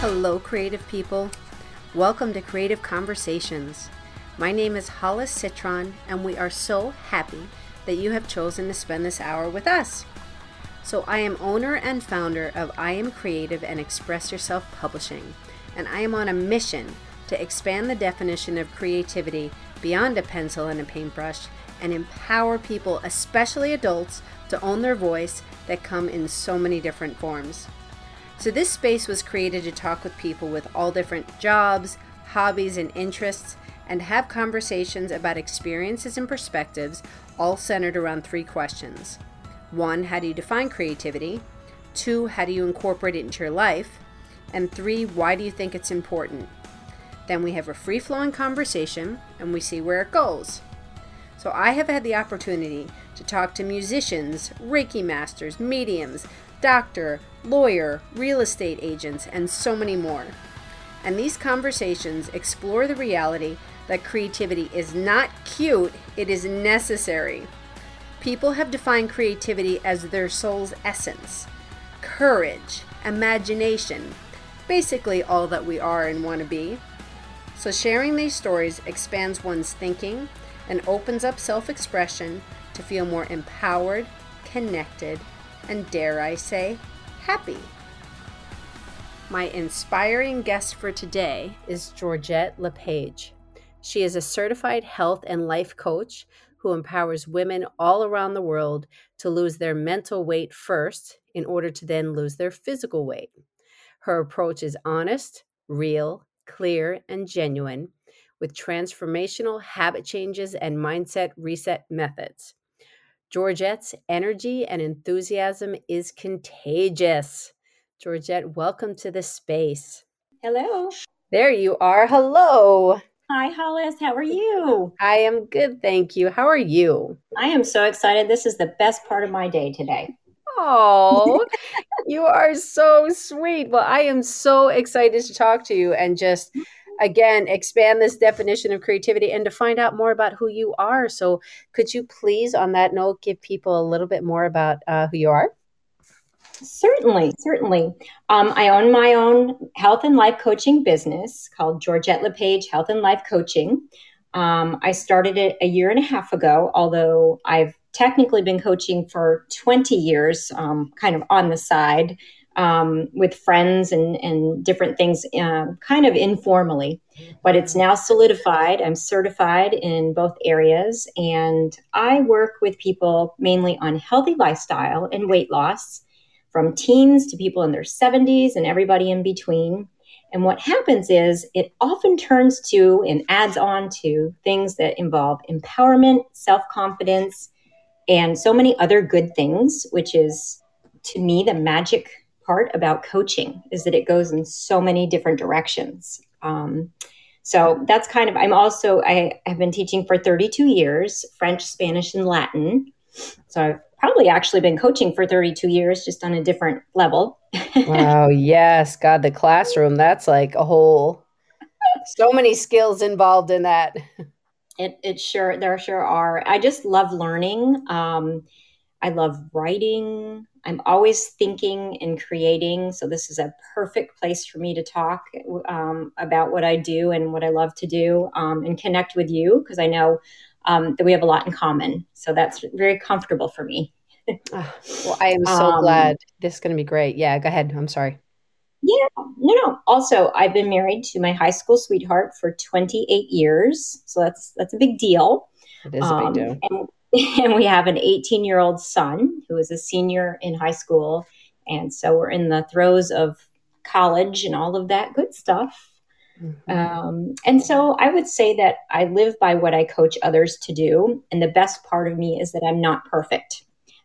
Hello, creative people. Welcome to Creative Conversations. My name is Hollis Citron, and we are so happy that you have chosen to spend this hour with us. So, I am owner and founder of I Am Creative and Express Yourself Publishing, and I am on a mission to expand the definition of creativity beyond a pencil and a paintbrush and empower people, especially adults, to own their voice that come in so many different forms. So, this space was created to talk with people with all different jobs, hobbies, and interests, and have conversations about experiences and perspectives, all centered around three questions. One, how do you define creativity? Two, how do you incorporate it into your life? And three, why do you think it's important? Then we have a free flowing conversation and we see where it goes. So, I have had the opportunity to talk to musicians, Reiki masters, mediums, doctor, lawyer, real estate agents, and so many more. And these conversations explore the reality that creativity is not cute, it is necessary. People have defined creativity as their soul's essence, courage, imagination, basically all that we are and want to be. So, sharing these stories expands one's thinking and opens up self expression to feel more empowered, connected, and dare I say, happy. My inspiring guest for today is Georgette LePage. She is a certified health and life coach who empowers women all around the world to lose their mental weight first in order to then lose their physical weight. Her approach is honest, real, clear, and genuine with transformational habit changes and mindset reset methods. Georgette's energy and enthusiasm is contagious. Georgette, welcome to the space. Hello. There you are. Hello. Hi, Hollis. How are you? I am good, thank you. How are you? I am so excited. This is the best part of my day today. Oh, you are so sweet. Well, I am so excited to talk to you and just again expand this definition of creativity and to find out more about who you are. So, could you please, on that note, give people a little bit more about uh, who you are? Certainly, certainly. Um, I own my own health and life coaching business called Georgette LePage Health and Life Coaching. Um, I started it a year and a half ago, although I've technically been coaching for 20 years, um, kind of on the side um, with friends and, and different things, um, kind of informally. But it's now solidified. I'm certified in both areas, and I work with people mainly on healthy lifestyle and weight loss, from teens to people in their 70s and everybody in between. And what happens is it often turns to and adds on to things that involve empowerment, self confidence, and so many other good things, which is to me the magic part about coaching is that it goes in so many different directions. Um, so that's kind of, I'm also, I have been teaching for 32 years French, Spanish, and Latin. So I've probably actually been coaching for 32 years, just on a different level. wow. Yes. God, the classroom, that's like a whole, so many skills involved in that. It, it sure, there sure are. I just love learning. Um, I love writing. I'm always thinking and creating. So, this is a perfect place for me to talk um, about what I do and what I love to do um, and connect with you because I know um, that we have a lot in common. So, that's very comfortable for me. oh, well, I am so um, glad. This is going to be great. Yeah, go ahead. I'm sorry. Yeah, no, no. Also, I've been married to my high school sweetheart for 28 years. So, that's that's a big deal. It is a big um, deal. And and we have an 18 year old son who is a senior in high school. And so we're in the throes of college and all of that good stuff. Mm-hmm. Um, and so I would say that I live by what I coach others to do. And the best part of me is that I'm not perfect.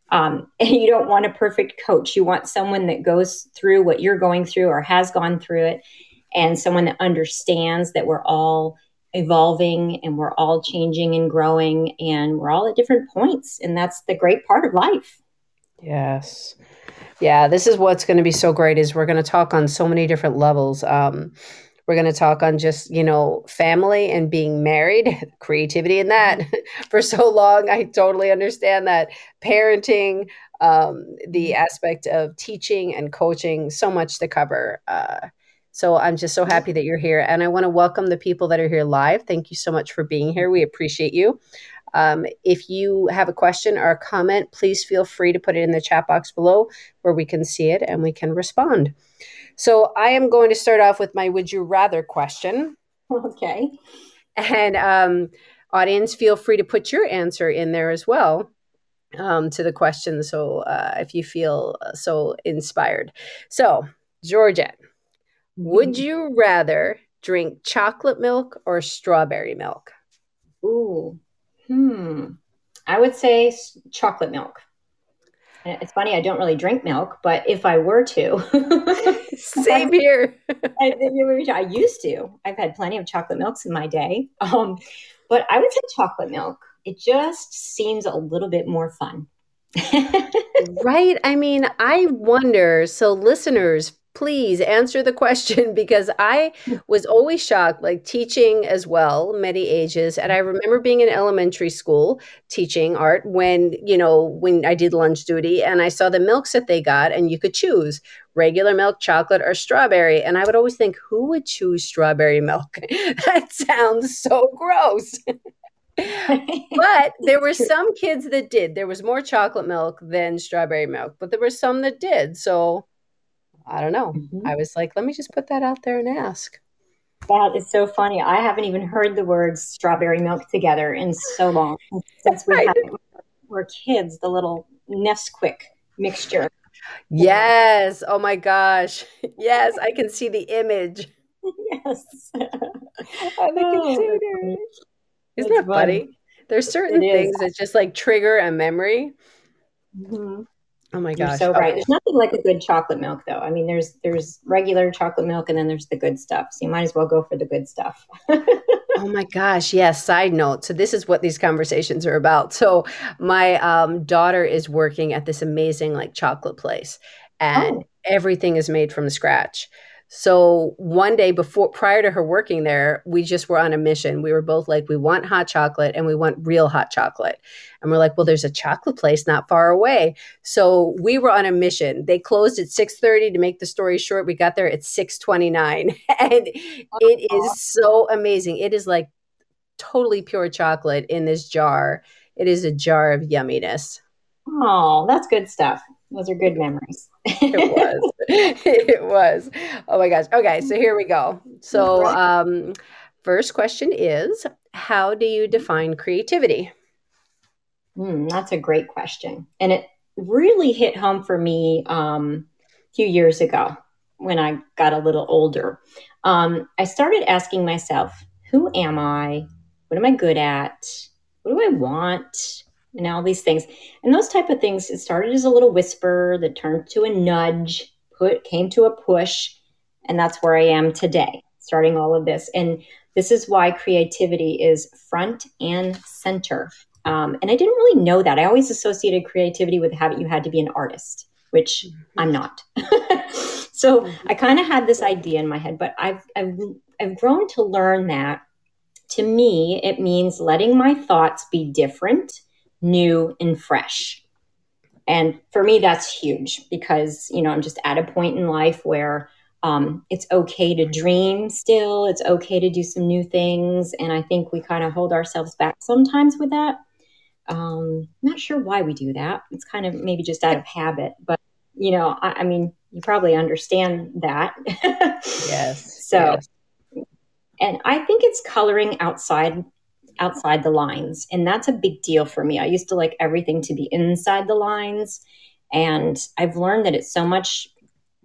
Um, and you don't want a perfect coach. You want someone that goes through what you're going through or has gone through it, and someone that understands that we're all evolving and we're all changing and growing and we're all at different points and that's the great part of life. Yes. Yeah this is what's going to be so great is we're going to talk on so many different levels. Um, we're going to talk on just you know family and being married creativity in that for so long. I totally understand that. Parenting um, the mm-hmm. aspect of teaching and coaching so much to cover. Uh, So I'm just so happy that you're here. And I want to welcome the people that are here live. Thank you so much for being here. We appreciate you. Um, if you have a question or a comment, please feel free to put it in the chat box below where we can see it and we can respond. So I am going to start off with my would you rather question. Okay. And um, audience, feel free to put your answer in there as well um, to the question. So uh, if you feel so inspired. So, Georgette, would mm-hmm. you rather drink chocolate milk or strawberry milk? Ooh, hmm. I would say chocolate milk. It's funny, I don't really drink milk, but if I were to, same here. I, I, used to. I've had plenty of chocolate milks in my day, um, but I would say chocolate milk. It just seems a little bit more fun. right? I mean, I wonder. So, listeners, please answer the question because I was always shocked, like teaching as well, many ages. And I remember being in elementary school teaching art when, you know, when I did lunch duty and I saw the milks that they got and you could choose regular milk, chocolate, or strawberry. And I would always think, who would choose strawberry milk? that sounds so gross. but there were some kids that did. There was more chocolate milk than strawberry milk, but there were some that did. So I don't know. Mm-hmm. I was like, let me just put that out there and ask. That is so funny. I haven't even heard the words strawberry milk together in so long since we had, were kids. The little Nesquik mixture. Yes. Oh my gosh. Yes, I can see the image. Yes. I the oh, Isn't that funny? There's certain it things is. that just like trigger a memory. Mm-hmm. Oh my gosh! You're so right. There's nothing like a good chocolate milk, though. I mean, there's there's regular chocolate milk, and then there's the good stuff. So you might as well go for the good stuff. oh my gosh! Yes. Side note. So this is what these conversations are about. So my um, daughter is working at this amazing like chocolate place, and oh. everything is made from scratch. So one day before, prior to her working there, we just were on a mission. We were both like, we want hot chocolate and we want real hot chocolate. And we're like, well, there's a chocolate place not far away. So we were on a mission. They closed at 6:30 to make the story short. We got there at 6:29. And it is so amazing. It is like totally pure chocolate in this jar. It is a jar of yumminess. Oh, that's good stuff. Those are good memories. it was. it was. Oh my gosh. Okay, so here we go. So, um, first question is How do you define creativity? Mm, that's a great question. And it really hit home for me um, a few years ago when I got a little older. Um, I started asking myself, Who am I? What am I good at? What do I want? And all these things. And those type of things, it started as a little whisper that turned to a nudge, put came to a push, and that's where I am today, starting all of this. And this is why creativity is front and center. Um, and I didn't really know that. I always associated creativity with having you had to be an artist, which mm-hmm. I'm not. so mm-hmm. I kind of had this idea in my head, but I've, I've I've grown to learn that to me it means letting my thoughts be different new and fresh. And for me, that's huge because, you know, I'm just at a point in life where um, it's okay to dream still. It's okay to do some new things. And I think we kind of hold ourselves back sometimes with that. Um, not sure why we do that. It's kind of maybe just out of habit. But, you know, I, I mean, you probably understand that. yes. So, yes. and I think it's coloring outside outside the lines. And that's a big deal for me. I used to like everything to be inside the lines. And I've learned that it's so much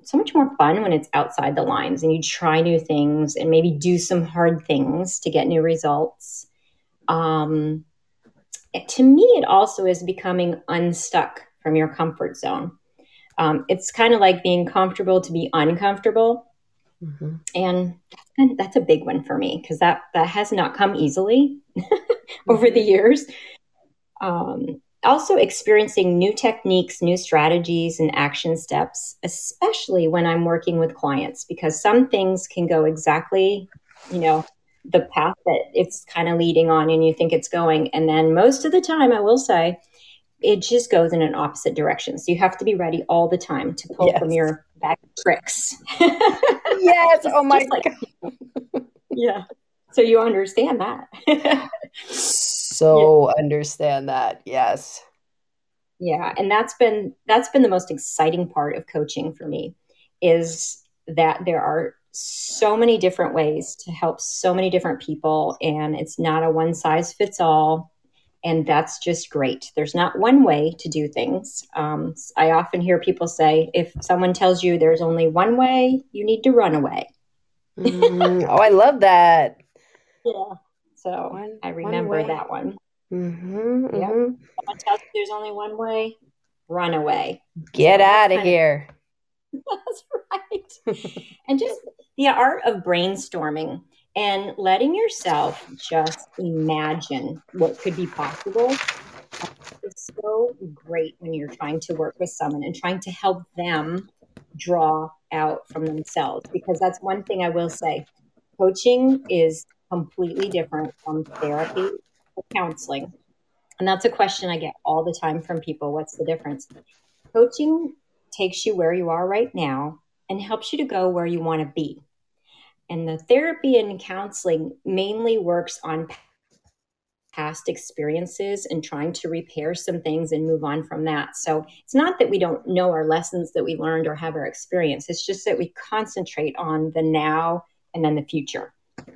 so much more fun when it's outside the lines and you try new things and maybe do some hard things to get new results. Um, to me, it also is becoming unstuck from your comfort zone. Um, it's kind of like being comfortable to be uncomfortable. Mm-hmm. And that's a big one for me because that that has not come easily over the mm-hmm. years. Um, also, experiencing new techniques, new strategies, and action steps, especially when I'm working with clients, because some things can go exactly, you know, the path that it's kind of leading on and you think it's going. And then most of the time, I will say, it just goes in an opposite direction. So you have to be ready all the time to pull yes. from your bag of tricks. yes. Oh my like, god. yeah. So you understand that. so yeah. understand that. Yes. Yeah, and that's been that's been the most exciting part of coaching for me is that there are so many different ways to help so many different people and it's not a one size fits all and that's just great there's not one way to do things um, i often hear people say if someone tells you there's only one way you need to run away mm, oh i love that yeah. So one, i remember one that one. Mm-hmm, yeah mm-hmm. someone tells you there's only one way? Run away. Get so out of here. That's right. And just the art of brainstorming and letting yourself just imagine what could be possible is so great when you're trying to work with someone and trying to help them draw out from themselves. Because that's one thing I will say coaching is completely different from therapy or counseling and that's a question I get all the time from people what's the difference coaching takes you where you are right now and helps you to go where you want to be and the therapy and counseling mainly works on past experiences and trying to repair some things and move on from that. So it's not that we don't know our lessons that we learned or have our experience. It's just that we concentrate on the now and then the future.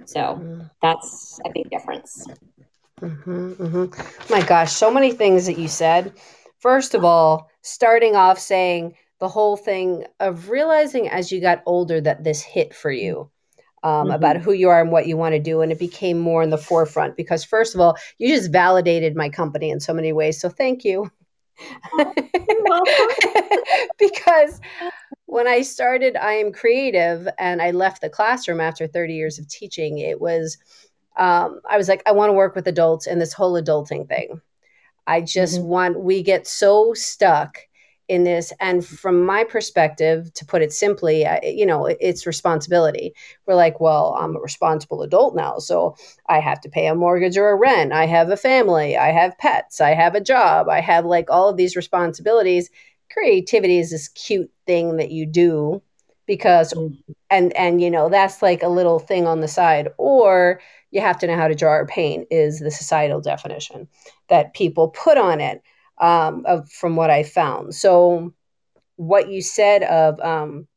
So mm-hmm. that's a big difference. Mm-hmm, mm-hmm. My gosh, so many things that you said. First of all, starting off saying the whole thing of realizing as you got older that this hit for you um, mm-hmm. about who you are and what you want to do. And it became more in the forefront because, first of all, you just validated my company in so many ways. So thank you. because when I started I Am Creative and I left the classroom after 30 years of teaching, it was, um, I was like, I want to work with adults and this whole adulting thing. I just mm-hmm. want, we get so stuck in this and from my perspective to put it simply you know it's responsibility. We're like well i'm a responsible adult now so i have to pay a mortgage or a rent. I have a family. I have pets. I have a job. I have like all of these responsibilities creativity is this cute thing that you do because mm-hmm. and and you know that's like a little thing on the side or you have to know how to draw or paint is the societal definition that people put on it um, of, from what I found. So, what you said of um,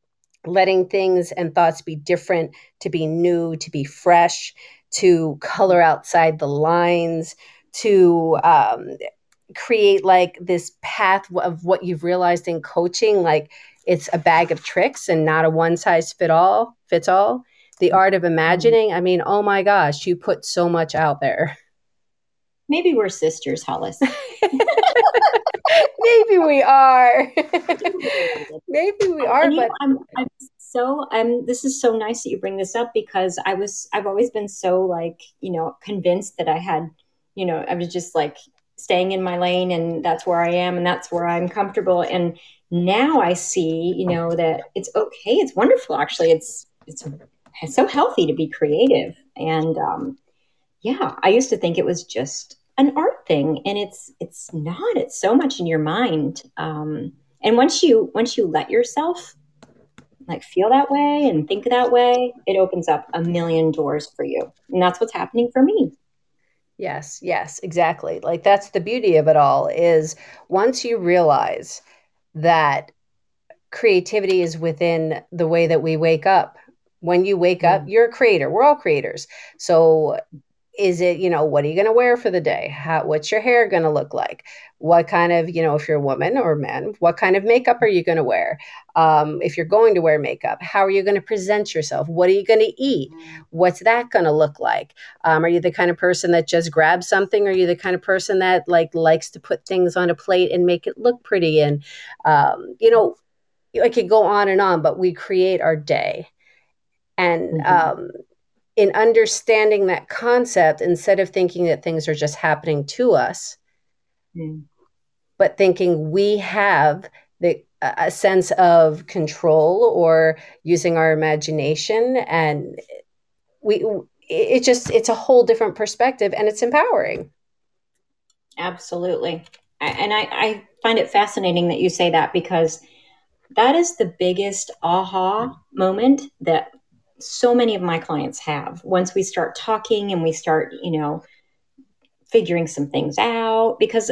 letting things and thoughts be different, to be new, to be fresh, to color outside the lines, to um, create like this path of what you've realized in coaching, like it's a bag of tricks and not a one size fit all fits all. The art of imagining. I mean, oh my gosh, you put so much out there. Maybe we're sisters, Hollis. Maybe we are. Maybe we are, but I'm, I'm so I'm this is so nice that you bring this up because I was I've always been so like, you know, convinced that I had, you know, I was just like staying in my lane and that's where I am and that's where I'm comfortable and now I see, you know, that it's okay, it's wonderful actually. It's it's, it's so healthy to be creative and um yeah, I used to think it was just an art thing, and it's it's not. It's so much in your mind. Um, and once you once you let yourself like feel that way and think that way, it opens up a million doors for you, and that's what's happening for me. Yes, yes, exactly. Like that's the beauty of it all is once you realize that creativity is within the way that we wake up. When you wake up, mm. you're a creator. We're all creators. So is it you know what are you going to wear for the day? How what's your hair going to look like? What kind of you know if you're a woman or man what kind of makeup are you going to wear? Um, if you're going to wear makeup how are you going to present yourself? What are you going to eat? What's that going to look like? Um, are you the kind of person that just grabs something? Are you the kind of person that like likes to put things on a plate and make it look pretty? And um, you know i could go on and on but we create our day. And mm-hmm. In understanding that concept instead of thinking that things are just happening to us mm. but thinking we have the a sense of control or using our imagination and we it just it's a whole different perspective and it's empowering absolutely and I, I find it fascinating that you say that because that is the biggest aha moment that so many of my clients have. Once we start talking and we start, you know, figuring some things out because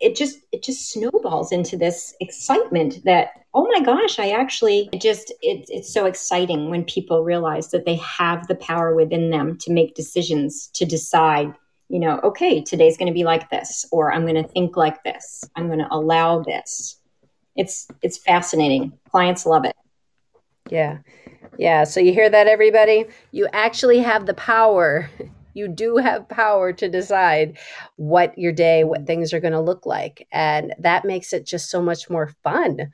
it just it just snowballs into this excitement that oh my gosh i actually it just it, it's so exciting when people realize that they have the power within them to make decisions to decide you know okay today's going to be like this or i'm going to think like this i'm going to allow this. It's it's fascinating. Clients love it yeah. Yeah so you hear that everybody? You actually have the power. You do have power to decide what your day, what things are going to look like. And that makes it just so much more fun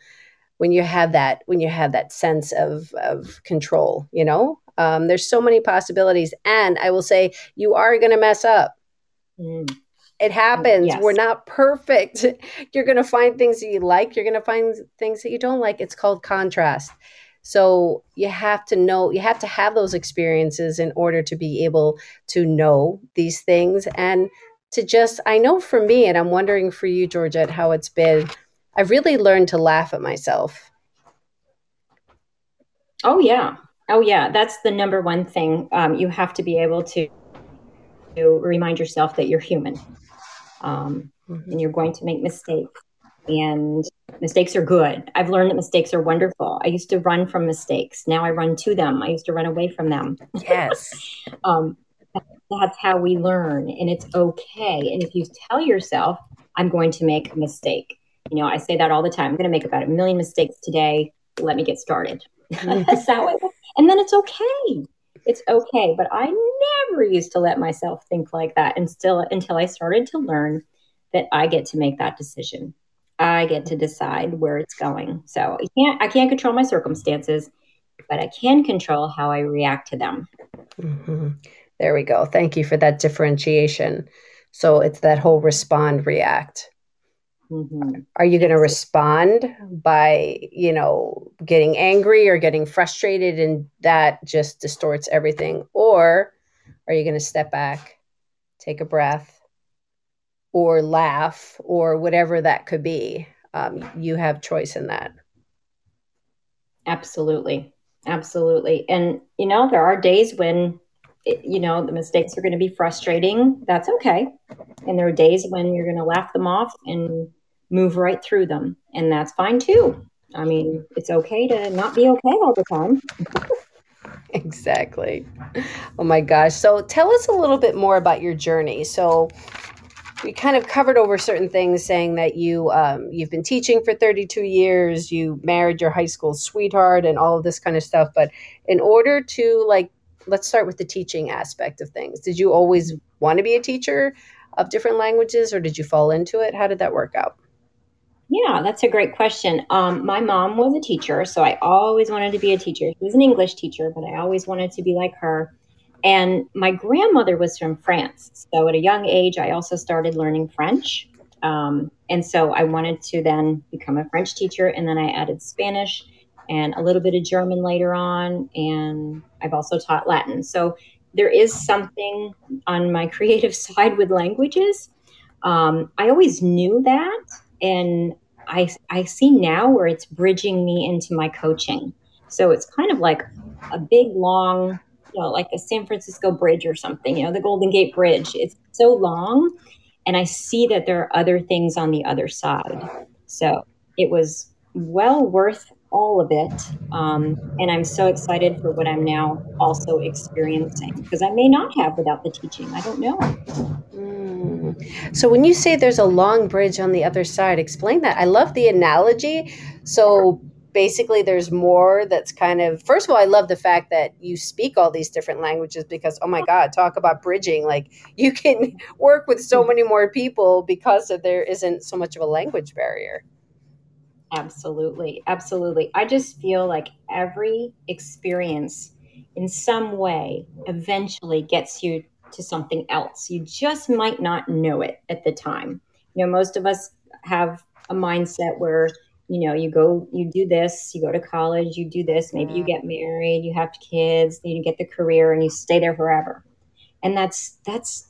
when you have that when you have that sense of of control you know? Um, there's so many possibilities and i will say you are going to mess up. Mm. it happens. Yes. we're not perfect. You're going to find things that you like. You're going to find things that you don't like. It's called contrast so you have to know, you have to have those experiences in order to be able to know these things and to just, I know for me, and I'm wondering for you, Georgette, how it's been. I've really learned to laugh at myself. Oh, yeah. Oh, yeah. That's the number one thing. Um, you have to be able to, to remind yourself that you're human um, mm-hmm. and you're going to make mistakes and mistakes are good. I've learned that mistakes are wonderful. I used to run from mistakes. Now I run to them. I used to run away from them. Yes. um, that's how we learn, and it's okay. And if you tell yourself, I'm going to make a mistake, you know, I say that all the time. I'm going to make about a million mistakes today. Let me get started. that's how it, and then it's okay. It's okay. But I never used to let myself think like that, and still until I started to learn that I get to make that decision. I get to decide where it's going. So I can't I can't control my circumstances, but I can control how I react to them. Mm-hmm. There we go. Thank you for that differentiation. So it's that whole respond react. Mm-hmm. Are you going to respond by, you know, getting angry or getting frustrated and that just distorts everything? Or are you going to step back, take a breath, or laugh or whatever that could be. Um, you have choice in that. Absolutely. Absolutely. And, you know, there are days when, it, you know, the mistakes are going to be frustrating. That's okay. And there are days when you're going to laugh them off and move right through them. And that's fine too. I mean, it's okay to not be okay all the time. exactly. Oh my gosh. So tell us a little bit more about your journey. So, we kind of covered over certain things, saying that you um, you've been teaching for 32 years, you married your high school sweetheart, and all of this kind of stuff. But in order to like, let's start with the teaching aspect of things. Did you always want to be a teacher of different languages, or did you fall into it? How did that work out? Yeah, that's a great question. Um, my mom was a teacher, so I always wanted to be a teacher. She was an English teacher, but I always wanted to be like her. And my grandmother was from France. So at a young age, I also started learning French. Um, and so I wanted to then become a French teacher. And then I added Spanish and a little bit of German later on. And I've also taught Latin. So there is something on my creative side with languages. Um, I always knew that. And I, I see now where it's bridging me into my coaching. So it's kind of like a big, long like the San Francisco Bridge or something, you know, the Golden Gate Bridge. It's so long. And I see that there are other things on the other side. So it was well worth all of it. Um, and I'm so excited for what I'm now also experiencing because I may not have without the teaching. I don't know. Mm. So when you say there's a long bridge on the other side, explain that. I love the analogy. So basically there's more that's kind of first of all i love the fact that you speak all these different languages because oh my god talk about bridging. Like you can work with so hmm. many more people because of there isn't so much of a language barrier. Absolutely. Absolutely. I just feel like every experience in some way eventually gets you to something else. You just might not know it at the time. You know most of us have a mindset where you know you go you do this you go to college you do this maybe you get married you have kids then you get the career and you stay there forever. And that's that's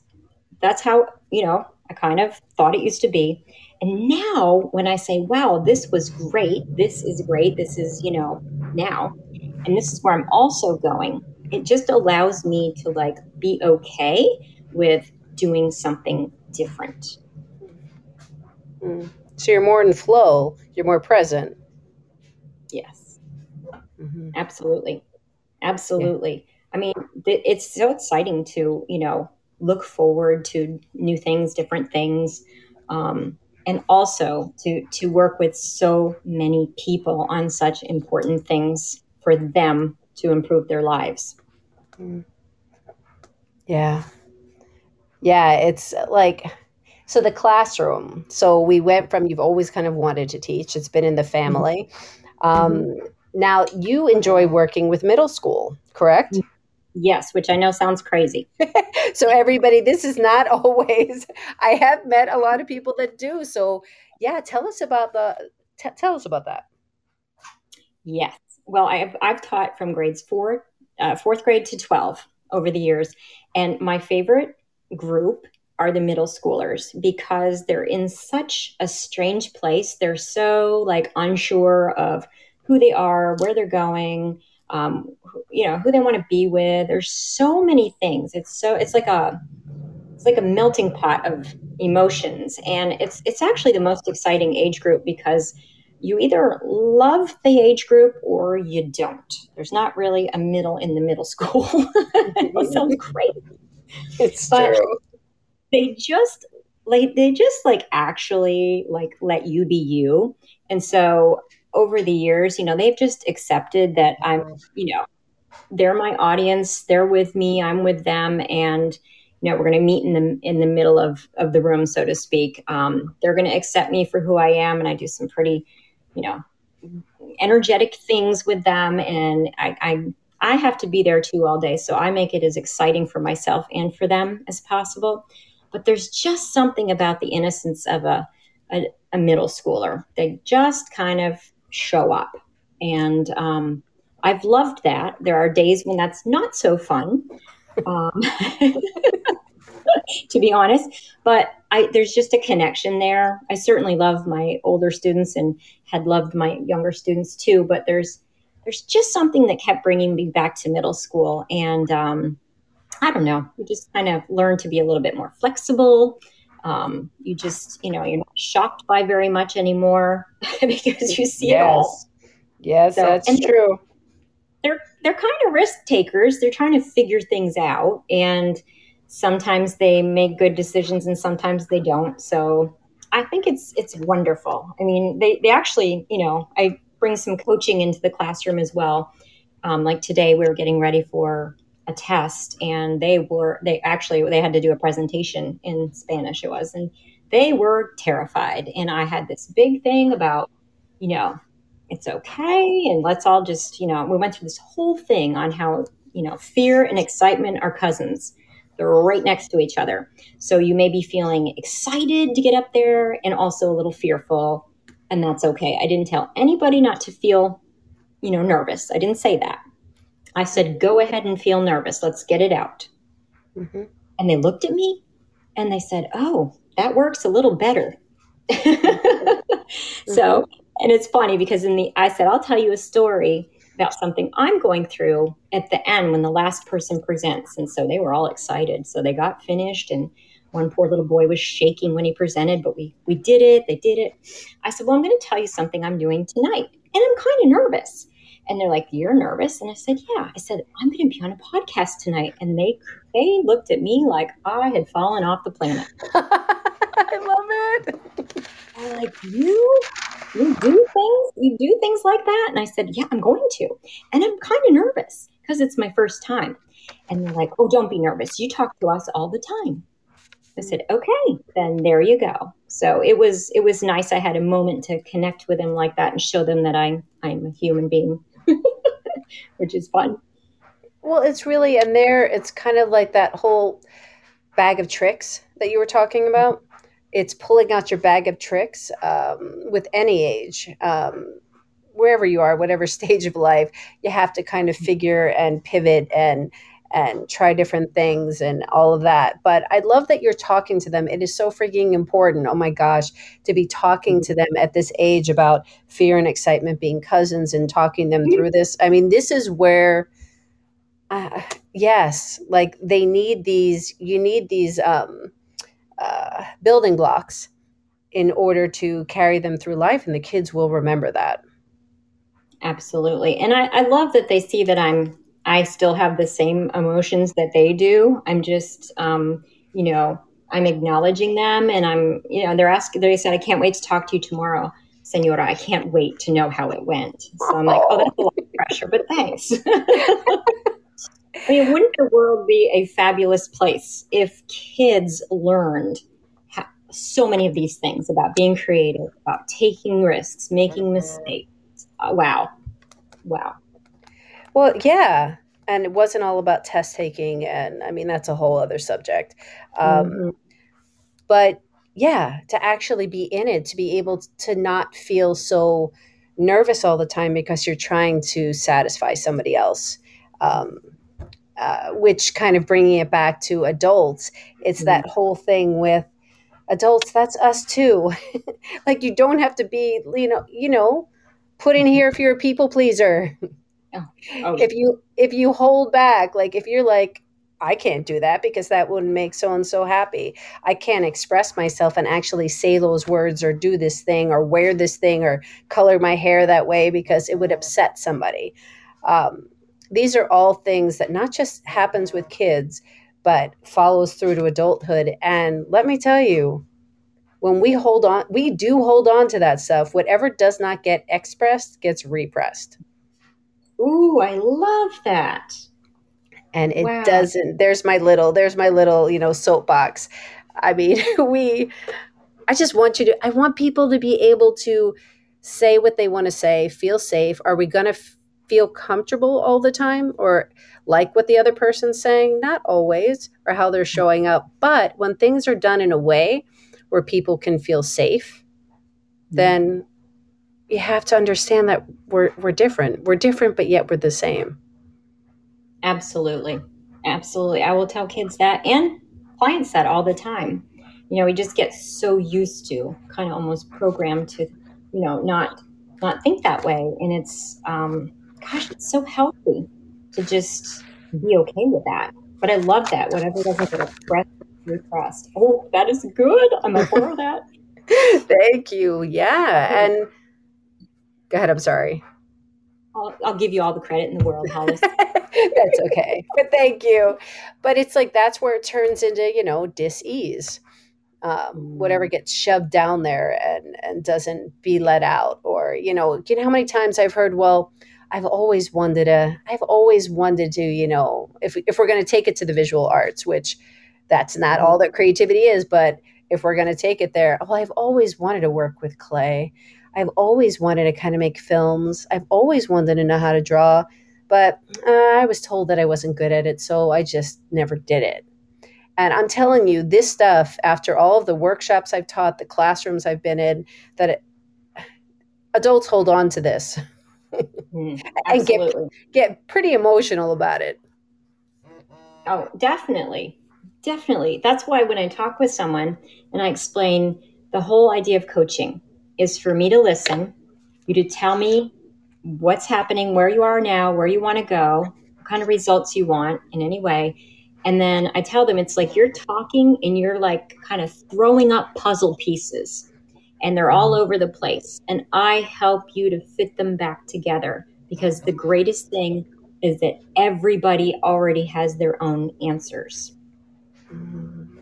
that's how you know i kind of thought it used to be. And now when i say wow this was great. This is great. This is you know now and this is where I'm also going, it just allows me to like be okay with doing something different. Mm. So you're more in flow, you're more present. Yes. Mm-hmm. Absolutely. Absolutely. Yeah. I mean, th- it's so exciting to, you know, look forward to new things, different things. Um, and also to to work with so many people on such important things for them to improve their lives. Mm. Yeah. Yeah, it's like so the classroom. So we went from you've always kind of wanted to teach. It's been in the family. Um, mm-hmm. Now you enjoy working with middle school, correct? Yes, which I know sounds crazy. so everybody, this is not always. I have met a lot of people that do. So yeah, tell us about the. T- tell us about that. Yes. Well, I've I've taught from grades four, uh, fourth grade to twelve over the years, and my favorite group are the middle schoolers because they're in such a strange place. They're so like unsure of who they are, where they're going, um, you know, who they want to be with. There's so many things. It's so it's like a it's like a melting pot of emotions, and it's it's actually the most exciting age group because you either love the age group or you don't. There's not really a middle in the middle school. it sounds crazy. It's but true. They just like they just like actually like let you be you. And so over the years, you know, they've just accepted that I'm, you know, they're my audience, they're with me, I'm with them and you know, we're going to meet in the in the middle of of the room, so to speak. Um, they're going to accept me for who I am, and I do some pretty, you know, energetic things with them, and I, I I have to be there too all day. So I make it as exciting for myself and for them as possible. But there's just something about the innocence of a, a, a middle schooler. They just kind of show up. And um, I've loved that. There are days when that's not so fun, um, to be honest. But I, there's just a connection there. I certainly love my older students and had loved my younger students too. But there's there's just something that kept bringing me back to middle school. And um, I don't know, you just kind of learn to be a little bit more flexible. Um, you just, you know, you're not shocked by very much anymore because you see yes. it all. Yes, so, that's true. They're they're kind of risk takers. They're trying to figure things out, and sometimes they make good decisions, and sometimes they don't. So I think it's it's wonderful. I mean, they they actually, you know, I bring some coaching into the classroom as well. Um, like today, we were getting ready for a test, and they were they actually they had to do a presentation in Spanish. It was, and they were terrified. And I had this big thing about, you know, it's okay, and let's all just, you know, we went through this whole thing on how you know fear and excitement are cousins. They're right next to each other. So you may be feeling excited to get up there and also a little fearful and that's okay. I didn't tell anybody not to feel, you know, nervous. I didn't say that. I said, go ahead and feel nervous. Let's get it out. Mm-hmm. And they looked at me and they said, oh, that works a little better. mm-hmm. So, and it's funny because in the, I said, I'll tell you a story about something I'm going through at the end when the last person presents. And so they were all excited. So they got finished and one poor little boy was shaking when he presented, but we we did it. They did it. I said, "Well, I'm going to tell you something I'm doing tonight, and I'm kind of nervous." And they're like, "You're nervous?" And I said, "Yeah." I said, "I'm going to be on a podcast tonight," and they they looked at me like I had fallen off the planet. I love it. They're like, "You you do things you do things like that?" And I said, "Yeah, I'm going to," and I'm kind of nervous because it's my first time. And they're like, "Oh, don't be nervous. You talk to us all the time." I said, okay, then there you go. So it was it was nice. I had a moment to connect with them like that and show them that I'm I'm a human being, which is fun. Well, it's really and there it's kind of like that whole bag of tricks that you were talking about. It's pulling out your bag of tricks um, with any age. Um, wherever you are, whatever stage of life, you have to kind of figure and pivot and and try different things and all of that. But I love that you're talking to them. It is so freaking important. Oh my gosh, to be talking to them at this age about fear and excitement being cousins and talking them through this. I mean, this is where uh, yes, like they need these you need these um uh, building blocks in order to carry them through life and the kids will remember that absolutely and I, I love that they see that i'm I still have the same emotions that they do. I'm just, um, you know, I'm acknowledging them and I'm, you know, they're asking, they said, I can't wait to talk to you tomorrow, Senora. I can't wait to know how it went. So I'm like, oh, that's a lot of pressure, but thanks. I mean, wouldn't the world be a fabulous place if kids learned so many of these things about being creative, about taking risks, making mistakes? Uh, wow. Wow. Well, yeah. And it wasn't all about test taking. And I mean, that's a whole other subject. Um, mm-hmm. But yeah, to actually be in it, to be able to not feel so nervous all the time because you're trying to satisfy somebody else. Um, uh, which kind of bringing it back to adults, it's mm-hmm. that whole thing with adults. That's us too. like you don't have to be, you know, you know, put in here if you're a people pleaser. Oh. If you if you hold back, like if you're like, I can't do that because that wouldn't make so and so happy. I can't express myself and actually say those words or do this thing or wear this thing or color my hair that way because it would upset somebody. Um, these are all things that not just happens with kids, but follows through to adulthood. And let me tell you, when we hold on, we do hold on to that stuff. Whatever does not get expressed gets repressed. Ooh, I love that. And it wow. doesn't, there's my little, there's my little, you know, soapbox. I mean, we, I just want you to, I want people to be able to say what they want to say, feel safe. Are we going to f- feel comfortable all the time or like what the other person's saying? Not always, or how they're showing up. But when things are done in a way where people can feel safe, then you have to understand that we're we're different. We're different, but yet we're the same. Absolutely, absolutely. I will tell kids that and clients that all the time. You know, we just get so used to, kind of almost programmed to, you know, not not think that way, and it's, um, gosh, it's so healthy to just be okay with that. But I love that. Whatever doesn't get expressed, repressed. Oh, that is good. I'm a for of that. Thank you. Yeah, and Go ahead. I'm sorry. I'll, I'll give you all the credit in the world, Hollis. that's okay. But thank you. But it's like that's where it turns into, you know, dis-ease. Um, whatever mm. gets shoved down there and and doesn't be let out or you know you know how many times i've heard well i've always wanted to i've always wanted to you know if, if we're going to take it to the visual arts which that's not all that creativity is but if we're going to take it there well i've always wanted to work with clay I've always wanted to kind of make films. I've always wanted to know how to draw, but uh, I was told that I wasn't good at it, so I just never did it. And I'm telling you, this stuff, after all of the workshops I've taught, the classrooms I've been in, that it, adults hold on to this mm, and get, get pretty emotional about it. Oh, definitely. Definitely. That's why when I talk with someone and I explain the whole idea of coaching, is for me to listen, you to tell me what's happening, where you are now, where you want to go, what kind of results you want in any way. And then I tell them it's like you're talking and you're like kind of throwing up puzzle pieces and they're all over the place. And I help you to fit them back together because the greatest thing is that everybody already has their own answers. Mm-hmm.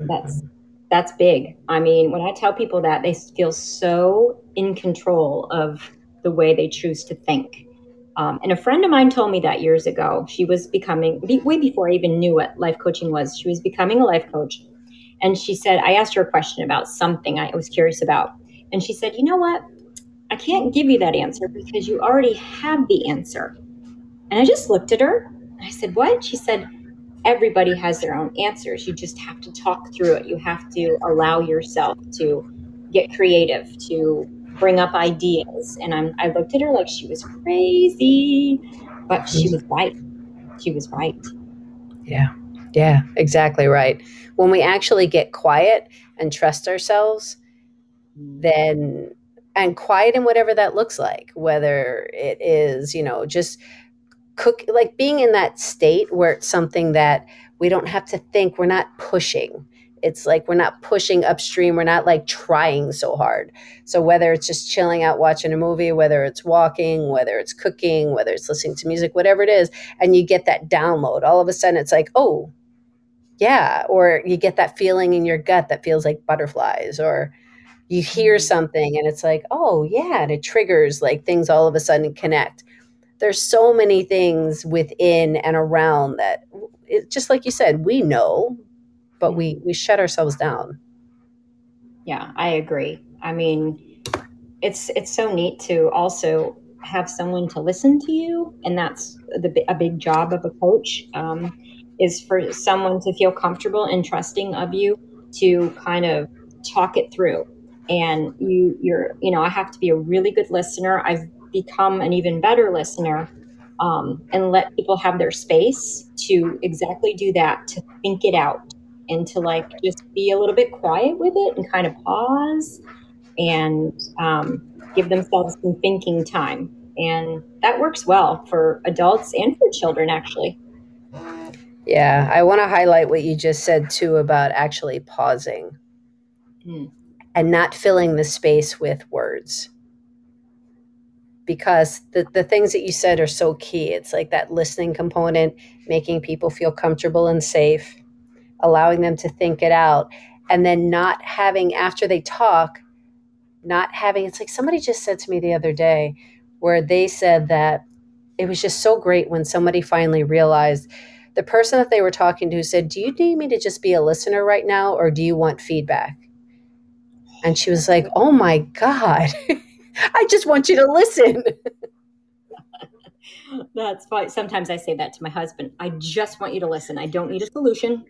That's that's big. I mean, when I tell people that, they feel so in control of the way they choose to think. Um, and a friend of mine told me that years ago. She was becoming, way before I even knew what life coaching was, she was becoming a life coach. And she said, I asked her a question about something I was curious about. And she said, You know what? I can't give you that answer because you already have the answer. And I just looked at her. I said, What? She said, everybody has their own answers. You just have to talk through it. You have to allow yourself to get creative, to bring up ideas. And I'm, I looked at her like she was crazy, but she was right. she was right. Yeah. Yeah, exactly right. When we actually get quiet and trust ourselves, then and quiet in whatever that looks like, whether it is, you know, just cook like being in that state where it's something that we don't have to think, we're not pushing. It's like we're not pushing upstream, we're not like trying so hard. So whether it's just chilling out watching a movie, whether it's walking, whether it's cooking, whether it's listening to music, whatever it is, and you get that download, all of a sudden it's like, "Oh, yeah," or you get that feeling in your gut that feels like butterflies or you hear mm-hmm. something and it's like, "Oh, yeah," and it triggers like things all of a sudden connect there's so many things within and around that it, just like you said we know but we we shut ourselves down. Yeah i agree. I mean it's it's so neat to also have someone to listen to you and that's the, a big job of a coach um, is for someone to feel comfortable and trusting of you to kind of talk it through. And you you're you know i have to be a really good listener. I've become an even better listener um, and let people have their space to exactly do that, to think it out and to like just be a little bit quiet with it and kind of pause and um, give themselves some thinking time. And that works well for adults and for children, actually. Yeah, I want to highlight what you just said too about actually pausing mm. and not filling the space with words because the, the things that you said are so key. It's like that listening component, making people feel comfortable and safe, allowing them to think it out, and then not having, after they talk, not having, it's like somebody just said to me the other day where they said that it was just so great when somebody finally realized the person that they were talking to said, Do you need me to just be a listener right now or do you want feedback? And she was like, Oh my God. I just want you to listen. That's why sometimes I say that to my husband. I just want you to listen. I don't need a solution.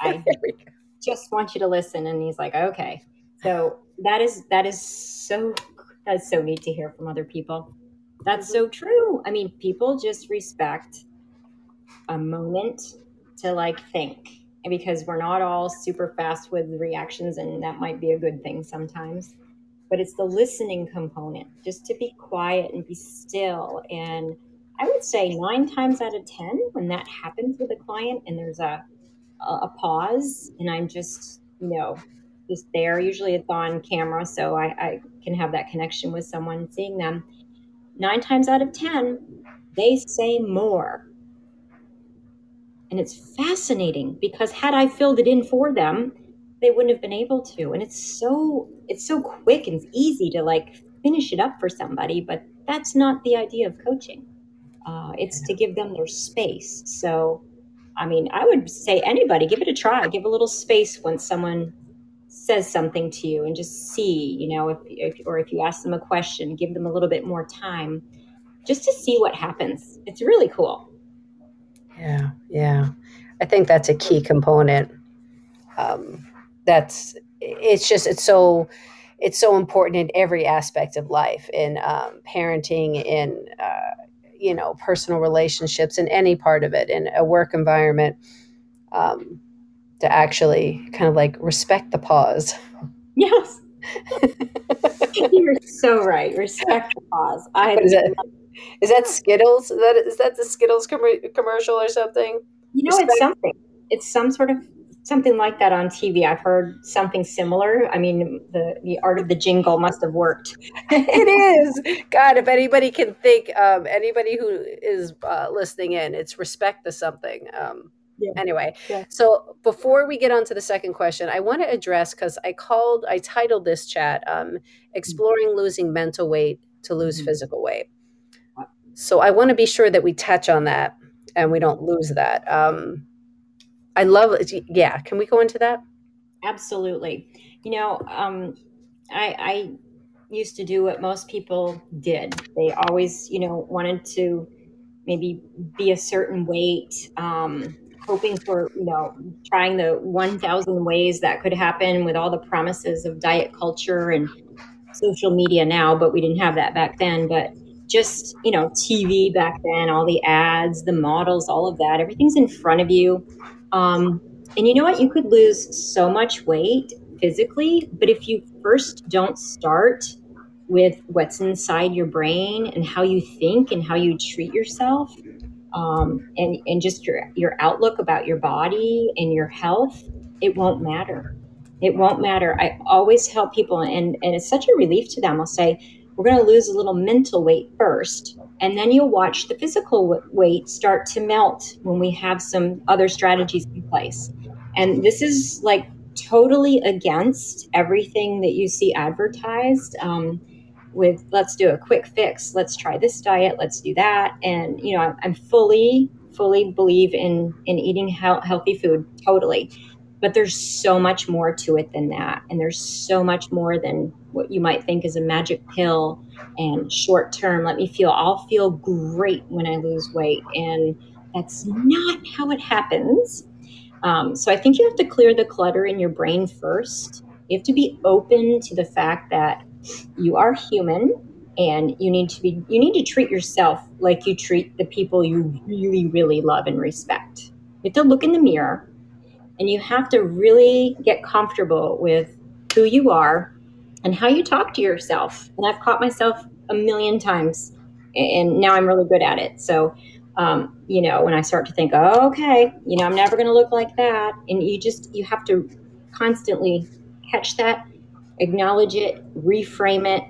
I just want you to listen. And he's like, okay. So that is that is so that's so neat to hear from other people. That's so true. I mean, people just respect a moment to like think. And because we're not all super fast with reactions, and that might be a good thing sometimes but it's the listening component, just to be quiet and be still. And I would say nine times out of 10, when that happens with a client and there's a, a, pause and I'm just, you know, just there, usually it's on camera, so I, I can have that connection with someone seeing them. Nine times out of 10, they say more. And it's fascinating because had I filled it in for them, they wouldn't have been able to. And it's so it's so quick and easy to like finish it up for somebody, but that's not the idea of coaching. Uh, it's to give them their space. So, I mean, I would say anybody give it a try. Give a little space when someone says something to you, and just see, you know, if, if or if you ask them a question, give them a little bit more time, just to see what happens. It's really cool. Yeah, yeah. I think that's a key component. Um, that's it's just it's so it's so important in every aspect of life in um, parenting in uh, you know personal relationships in any part of it in a work environment um, to actually kind of like respect the pause. Yes. You're so right. Respect the pause. I is that, is that skittles? Is that is that the skittles com- commercial or something? You know respect- it's something. It's some sort of something like that on TV. I've heard something similar. I mean, the the art of the jingle must have worked. it is. God, if anybody can think, um, anybody who is uh, listening in, it's respect the something. Um, yeah. Anyway, yeah. so before we get on to the second question, I want to address because I called, I titled this chat um, "Exploring Losing Mental Weight to Lose mm-hmm. Physical Weight." So I want to be sure that we touch on that and we don't lose that. Um, I love. Yeah. Can we go into that? Absolutely. You know, um, I, I used to do what most people did. They always, you know, wanted to maybe be a certain weight, um, hoping for, you know, trying the 1,000 ways that could happen with all the promises of diet culture and social media now, but we didn't have that back then. But just, you know, TV back then, all the ads, the models, all of that, everything's in front of you. Um, and you know what? You could lose so much weight physically, but if you first don't start with what's inside your brain and how you think and how you treat yourself, um, and and just your your outlook about your body and your health, it won't matter. It won't matter. I always help people, and and it's such a relief to them. I'll say, we're going to lose a little mental weight first, and then you'll watch the physical weight start to melt when we have some other strategies in place. And this is like totally against everything that you see advertised. Um, with let's do a quick fix let's try this diet let's do that and you know i'm fully fully believe in in eating healthy food totally but there's so much more to it than that. And there's so much more than what you might think is a magic pill and short term let me feel i'll feel great when i lose weight. And that's not how it happens. Um, so i think you have to clear the clutter in your brain first. You have to be open to the fact that you are human and you need to be you need to treat yourself like you treat the people you really really love and respect. You have to look in the mirror and you have to really get comfortable with who you are and how you talk to yourself and i've caught myself a million times and now i'm really good at it so um, you know when i start to think oh, okay you know i'm never going to look like that and you just you have to constantly catch that acknowledge it, reframe it,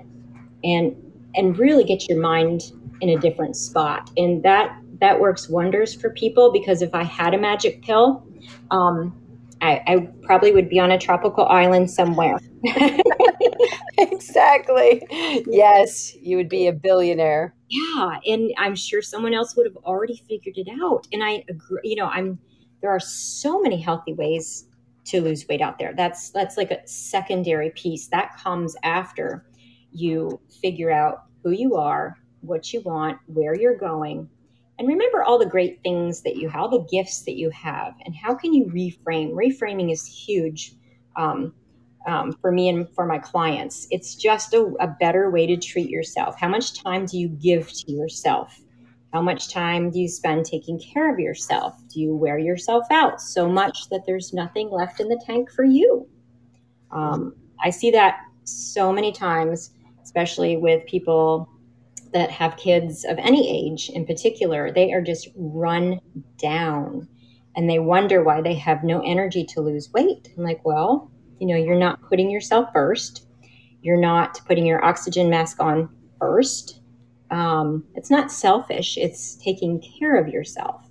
and and really get your mind in a different spot. And that that works wonders for people because if I had a magic pill, um, I, I probably would be on a tropical island somewhere. exactly. Yes, you would be a billionaire. Yeah, and I'm sure someone else would have already figured it out. And I agree. You know, I'm there are so many healthy ways to lose weight out there. That's that's like a secondary piece that comes after you figure out who you are, what you want, where you're going, and remember all the great things that you have, all the gifts that you have, and how can you reframe? Reframing is huge um, um, for me and for my clients. It's just a, a better way to treat yourself. How much time do you give to yourself? How much time do you spend taking care of yourself? Do you wear yourself out so much that there's nothing left in the tank for you? Um, I see that so many times, especially with people that have kids of any age in particular. They are just run down and they wonder why they have no energy to lose weight. I'm like, well, you know, you're not putting yourself first. You're not putting your oxygen mask on first um, it's not selfish, it's taking care of yourself.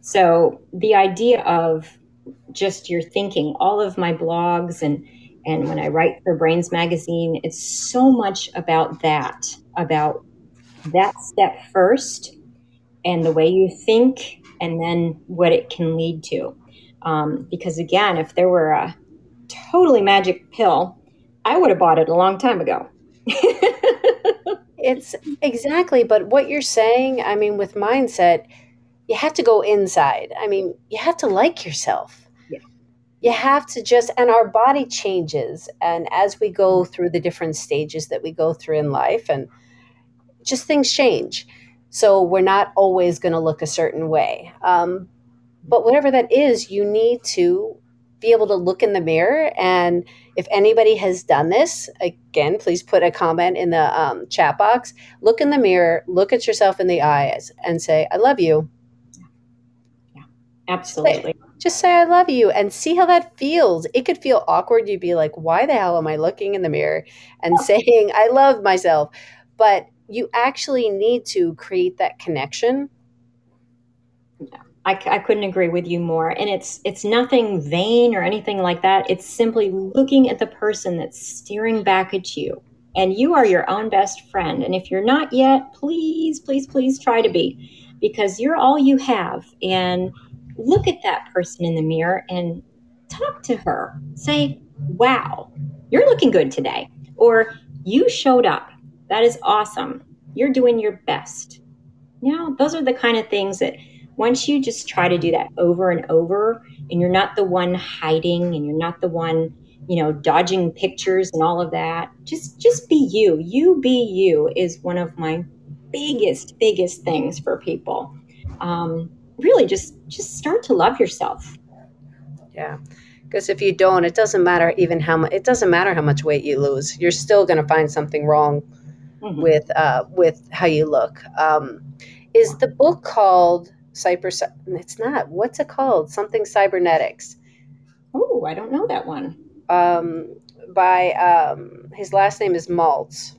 So the idea of just your thinking, all of my blogs and and when I write for Brainz Magazine, it's so much about that, about that step first and the way you think and then what it can lead to. Um, because again, if there were a totally magic pill, I would have bought it a long time ago. It's exactly, but what you're saying, I mean, with mindset, you have to go inside. I mean, you have to like yourself. Yeah. You have to just, and our body changes. And as we go through the different stages that we go through in life, and just things change. So we're not always going to look a certain way. Um, but whatever that is, you need to be able to look in the mirror. And if anybody has done this, again, please put a comment in the um, chat box. Look in the mirror, look at yourself in the eyes, and say, I love you. Yeah, absolutely. Say, just say, I love you, and see how that feels. It could feel awkward. You'd be like, why the hell am I looking in the mirror and saying, I love myself? But you actually need to create that connection. Yeah I, I couldn't agree with you more. And it's it's nothing vain or anything like that. It's simply looking at the person that's staring back at you. And you are your own best friend. And if you're not yet, please, please, please try to be because you're all you have. And look at that person in the mirror and talk to her. Say, wow, you're looking good today. Or you showed up. That is awesome. You're doing your best. You know, those are the kind of things that once you just try to do that over and over and you're not the one hiding and you're not the one you know dodging pictures and all of that just just be you you be you is one of my biggest, biggest things for people. Um, really, just just start to love yourself. Yeah, because if you don't, it doesn't matter even how much. It doesn't matter how much weight you lose. You're still going to find something wrong mm-hmm. with uh, with how you look. Um, is the book called Cyber? It's not. What's it called? Something cybernetics. Oh, I don't know that one. Um, by um, his last name is Maltz.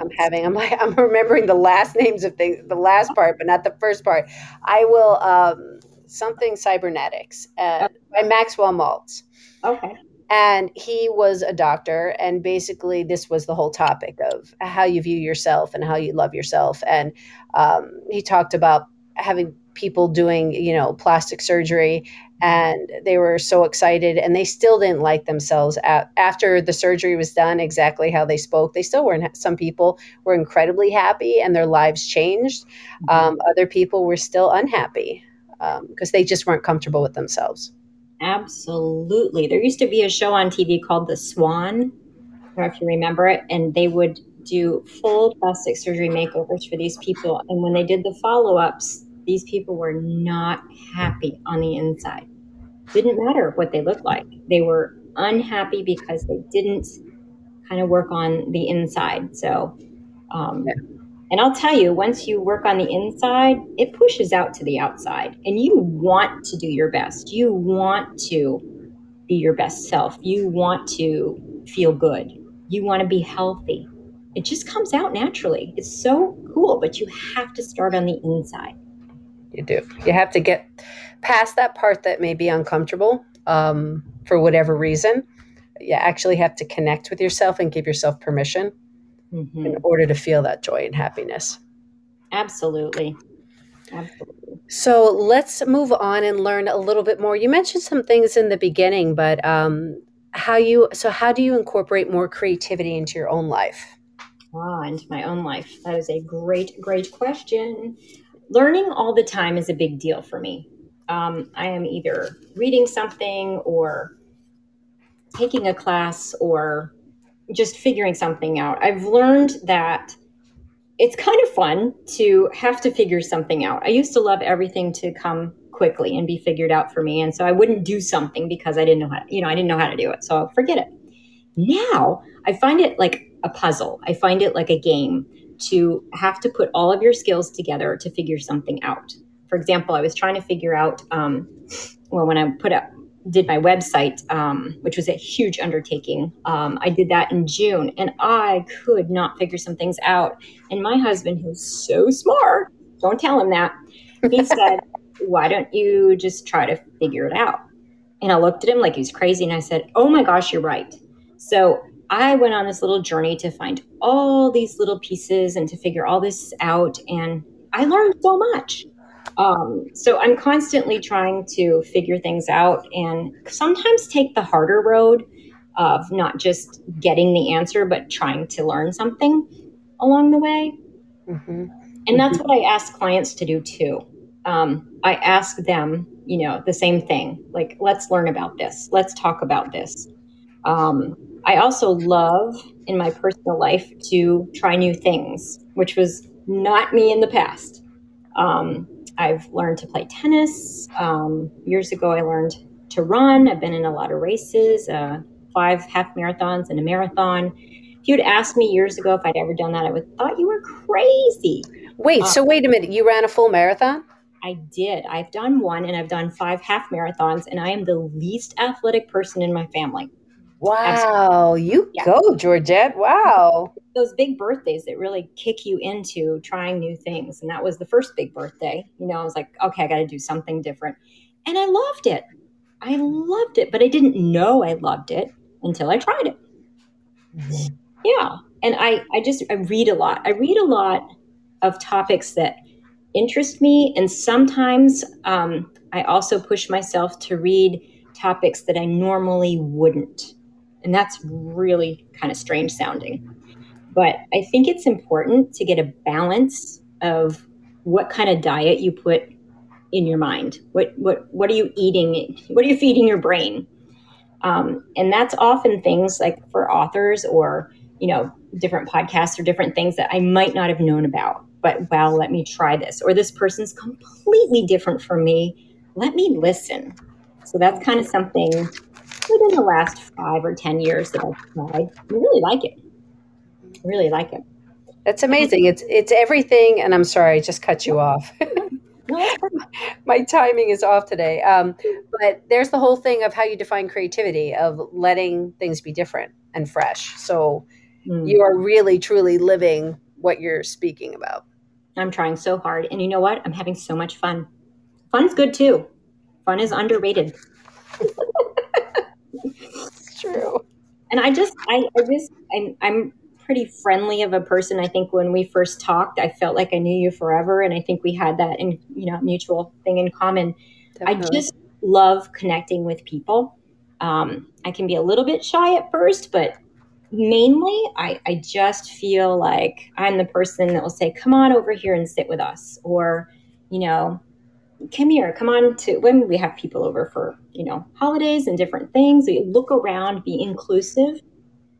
I'm having. I'm like. I'm remembering the last names of things. The last part, but not the first part. I will. Um, something cybernetics uh, by Maxwell Maltz. Okay. And he was a doctor, and basically, this was the whole topic of how you view yourself and how you love yourself. And um, he talked about having people doing, you know, plastic surgery and they were so excited and they still didn't like themselves after the surgery was done exactly how they spoke they still weren't some people were incredibly happy and their lives changed mm-hmm. um, other people were still unhappy because um, they just weren't comfortable with themselves absolutely there used to be a show on tv called the swan i don't know if you remember it and they would do full plastic surgery makeovers for these people and when they did the follow-ups these people were not happy on the inside. Didn't matter what they looked like. They were unhappy because they didn't kind of work on the inside. So, um, yeah. And I'll tell you, once you work on the inside, it pushes out to the outside. And you want to do your best. You want to be your best self. You want to feel good. You want to be healthy. It just comes out naturally. It's so cool, but you have to start on the inside you do. You have to get past that part that may be uncomfortable um, for whatever reason. You actually have to connect with yourself and give yourself permission mm-hmm. in order to feel that joy and happiness. Absolutely. Absolutely. So let's move on and learn a little bit more. You mentioned some things in the beginning, but um, how you so how do you incorporate more creativity into your own life? Ah, into my own life. That is a great, great question learning all the time is a big deal for me. Um, I am either reading something or taking a class or just figuring something out. I've learned that it's kind of fun to have to figure something out. I used to love everything to come quickly and be figured out for me. And so I wouldn't do something because I didn't know how, you know, I didn't know how to do it. So I'll forget it. Now I find it like a puzzle. I find it like a game to have to put all of your skills together to figure something out. For example, I was trying to figure out, um, well, when I put up, did my website, um, which was a huge undertaking. Um, I did that in June and I could not figure some things out. And my husband, who's so smart, don't tell him that, he said, Why don't you just try to figure it out? And I looked at him like he was crazy and I said, Oh my gosh, you're right. So I went on this little journey to find all these little pieces and to figure all this out. And I learned so much. Um, so I'm constantly trying to figure things out and sometimes take the harder road of not just getting the answer, but trying to learn something along the way. Mm-hmm. And that's what I ask clients to do too. Um, I ask them, you know, the same thing like, let's learn about this, let's talk about this. Um, I also love in my personal life to try new things, which was not me in the past. Um, I've learned to play tennis. Um, years ago, I learned to run. I've been in a lot of races, uh, five half marathons and a marathon. If you'd asked me years ago if I'd ever done that, I would have thought you were crazy. Wait, um, so wait a minute. You ran a full marathon? I did. I've done one and I've done five half marathons, and I am the least athletic person in my family. Wow, you yeah. go, Georgette. Wow. Those big birthdays that really kick you into trying new things. And that was the first big birthday. You know, I was like, okay, I got to do something different. And I loved it. I loved it, but I didn't know I loved it until I tried it. Mm-hmm. Yeah. And I, I just, I read a lot. I read a lot of topics that interest me. And sometimes um, I also push myself to read topics that I normally wouldn't. And that's really kind of strange sounding. But I think it's important to get a balance of what kind of diet you put in your mind. What what what are you eating? What are you feeding your brain? Um, and that's often things like for authors or you know different podcasts or different things that I might not have known about. but well, let me try this. Or this person's completely different from me. Let me listen. So that's kind of something within the last five or 10 years that I've tried. I really like it. I really like it. That's amazing. It's it's everything. And I'm sorry, I just cut you off. My timing is off today. Um, but there's the whole thing of how you define creativity, of letting things be different and fresh. So mm. you are really, truly living what you're speaking about. I'm trying so hard. And you know what? I'm having so much fun. Fun's good too. Fun is underrated. true. And I just, I, I just, I'm, I'm pretty friendly of a person. I think when we first talked, I felt like I knew you forever, and I think we had that in you know mutual thing in common. Definitely. I just love connecting with people. Um, I can be a little bit shy at first, but mainly I, I just feel like I'm the person that will say, "Come on over here and sit with us," or you know, come here, come on to when we have people over for, you know, holidays and different things. We look around, be inclusive.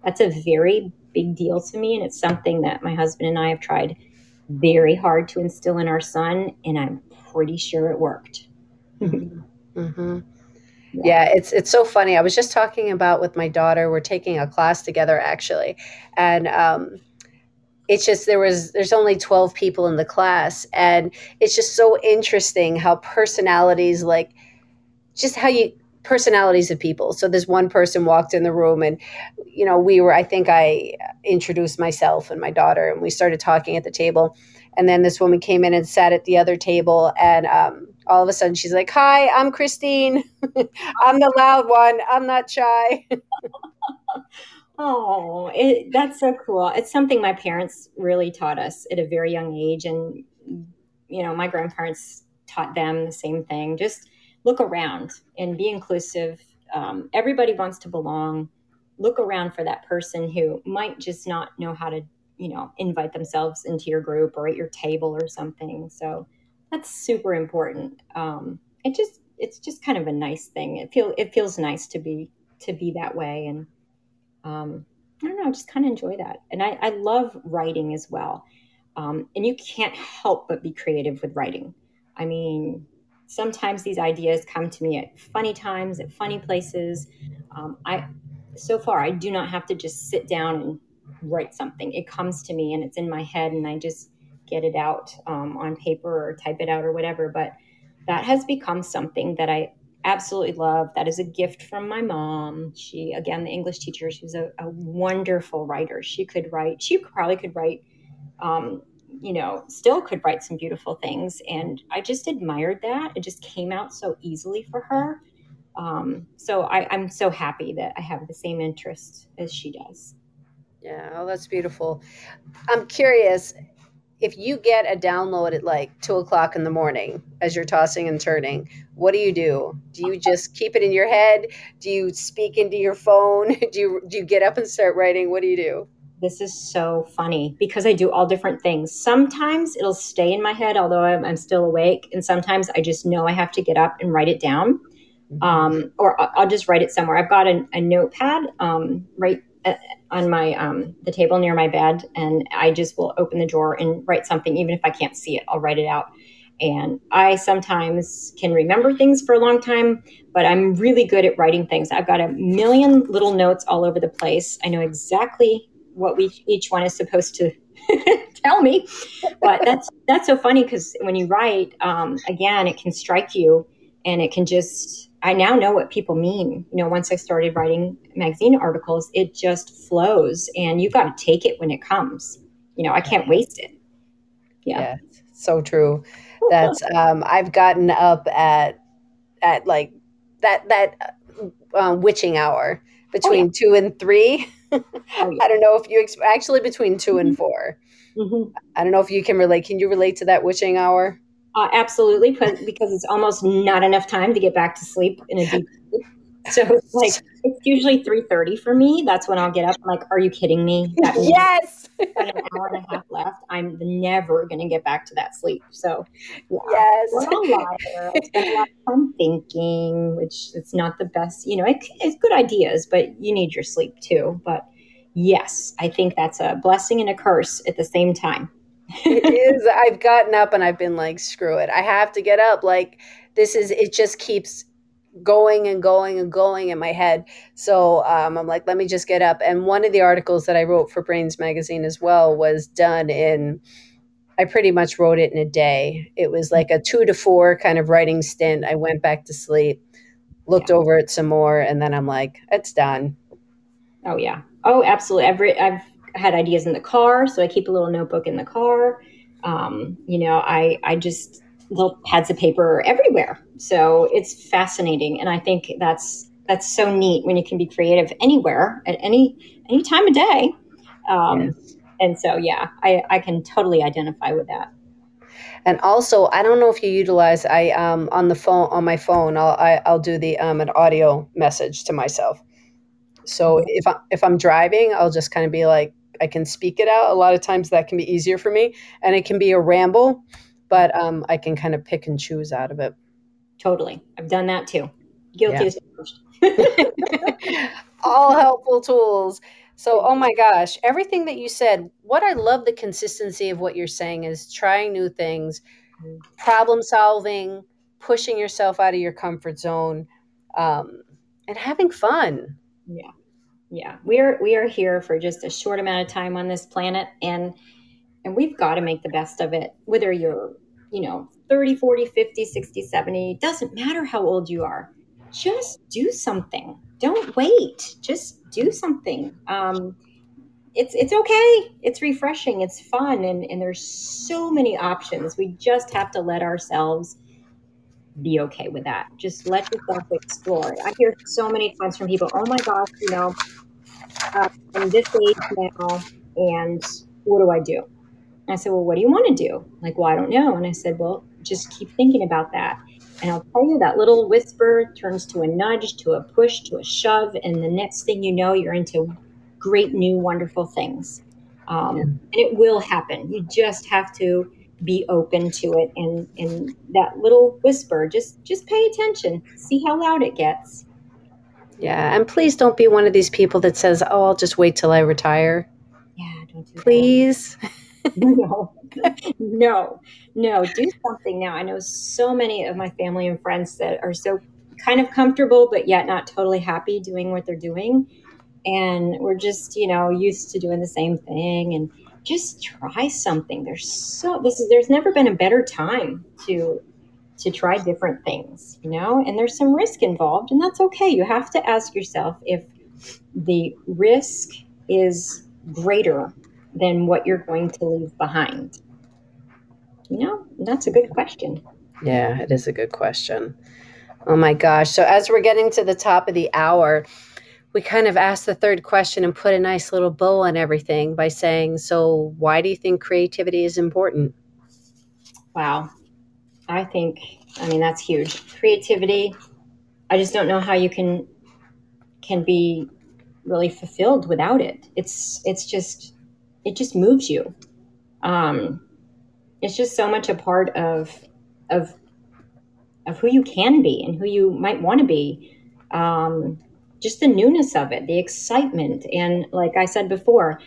That's a very big deal to me. And it's something that my husband and I have tried very hard to instill in our son. And I'm pretty sure it worked. mm-hmm. Yeah. yeah. it's it's so funny. I was just talking about with my daughter. We're taking a class together actually, and um, it's just there was there's only 12 people in the class and it's just so interesting how personalities like just how you personalities of people. So this one person walked in the room and you know we were i think i introduced myself and my daughter and we started talking at the table. And then this woman came in and sat at the other table and um, all of a sudden she's like hi i'm christine. I'm the loud one. I'm not shy Oh, it, that's so cool. It's something my parents really taught us at a very young age. And, you know, my grandparents taught them the same thing. Just look around and be inclusive. Um, everybody wants to belong. Look around for that person who might just not know how to, you know, invite themselves into your group or at your table or something. So that's super important. Um, it just, it's just kind of a nice thing. It feel it feels nice to be to be that way and um, I don't know, I just kind of enjoy that. And I, I love writing as well. Um, and you can't help but be creative with writing. I mean, sometimes these ideas come to me at funny times, at funny places. Um, I so far I do not have to just sit down and write something. It comes to me and it's in my head, and I just get it out um, on paper or type it out or whatever. But that has become something that I absolutely love. That is a gift from my mom. She, again, the English teacher, she was a, a wonderful writer. She could write, she probably could write, um, you know, still could write some beautiful things. And I just admired that. It just came out so easily for her. Um, so I, I'm so happy that I have the same interest as she does. Yeah, oh, that's beautiful. I'm curious if you get a download at like two o'clock in the morning as you're tossing and turning, what do you do? Do you just keep it in your head? Do you speak into your phone? Do you do you get up and start writing? What do you do? This is so funny because I do all different things. Sometimes it'll stay in my head, although I'm, I'm still awake, and sometimes I just know I have to get up and write it down, mm-hmm. um, or I'll just write it somewhere. I've got a, a notepad um, right on my um, the table near my bed, and I just will open the drawer and write something, even if I can't see it. I'll write it out. And I sometimes can remember things for a long time, but I'm really good at writing things. I've got a million little notes all over the place. I know exactly what we each one is supposed to tell me. But that's that's so funny because when you write, um, again, it can strike you, and it can just I now know what people mean. You know, once I started writing magazine articles, it just flows and you've got to take it when it comes. You know, I can't waste it. Yeah. yeah so true. That's um I've gotten up at at like that that um, witching hour between oh, yeah. 2 and 3. oh, yeah. I don't know if you ex- actually between 2 mm-hmm. and 4. Mm-hmm. I don't know if you can relate. Can you relate to that witching hour? Uh, absolutely, because it's almost not enough time to get back to sleep in a deep sleep. So it's like it's usually three thirty for me. That's when I'll get up. I'm like, are you kidding me? yes. an hour and a half left. I'm never going to get back to that sleep. So yeah, yes, we're all liar. I spend a lot of time thinking, which it's not the best. You know, it, it's good ideas, but you need your sleep too. But yes, I think that's a blessing and a curse at the same time. It is. I've gotten up and I've been like, screw it. I have to get up. Like, this is, it just keeps going and going and going in my head. So um, I'm like, let me just get up. And one of the articles that I wrote for Brainz Magazine as well was done in, I pretty much wrote it in a day. It was like a two to four kind of writing stint. I went back to sleep, looked yeah. over it some more, and then I'm like, it's done. Oh, yeah. Oh, absolutely. Every, I've had ideas in the car, so I keep a little notebook in the car. Um, you know, I, I just, little pads of paper everywhere. So it's fascinating, and I think that's that's so neat when you can be creative anywhere at any any time of day. Um, yes. And so, yeah, I, I can totally identify with that. And also, I don't know if you utilize I um on the phone on my phone. I'll I, will i will do the um an audio message to myself. So mm-hmm. if I if I'm driving, I'll just kind of be like I can speak it out. A lot of times that can be easier for me, and it can be a ramble but um, I can kind of pick and choose out of it. Totally. I've done that too. Guilty yeah. All helpful tools. So, oh my gosh, everything that you said, what I love the consistency of what you're saying is trying new things, problem solving, pushing yourself out of your comfort zone, um, and having fun. Yeah. Yeah. We are we are here for just a short amount of time on this planet and and we've got to make the best of it whether you're you know 30 40 50 60 70 doesn't matter how old you are. Just do something. Don't wait. Just do something. Um, it's it's okay. It's refreshing. It's fun. And and there's so many options. We just have to let ourselves be okay with that just let yourself explore i hear so many times from people oh my gosh you know uh, i'm this age now and what do i do and I said, Well, what do you want to do? Like, well, I don't know. And I said, Well, just keep thinking about that. And I'll tell you, that little whisper turns to a nudge, to a push, to a shove. And the next thing you know, you're into great, new, wonderful things. Um, And it will happen. You just have to be open to it. And, and that little whisper, just, just pay attention, see how loud it gets. Yeah. And please don't be one of these people that says, Oh, I'll just wait till I retire. Yeah. Don't do please. no, no, no. Do something now. I know so many of my family and friends that are so kind of comfortable, but yet not totally happy doing what they're doing. And we're just, you know, used to doing the same thing and just try something. There's so this is there's never been a better time to to try different things, you know, and there's some risk involved, and that's okay. You have to ask yourself if the risk is greater than what you're going to leave behind? You know, that's a good question. Yeah, it is a good question. Oh my gosh. So, as we're getting to the top of the hour, we kind of asked the third question and put a nice little bow on everything by saying, So, why do you think creativity is important? Wow. I think, I mean, that's huge. Creativity, I just don't know how you can can be really fulfilled without it. It's it's just it just moves you. Um, it's just so much a part of of of who you can be and who you might want to be. Um, just the newness of it, the excitement, and like I said before,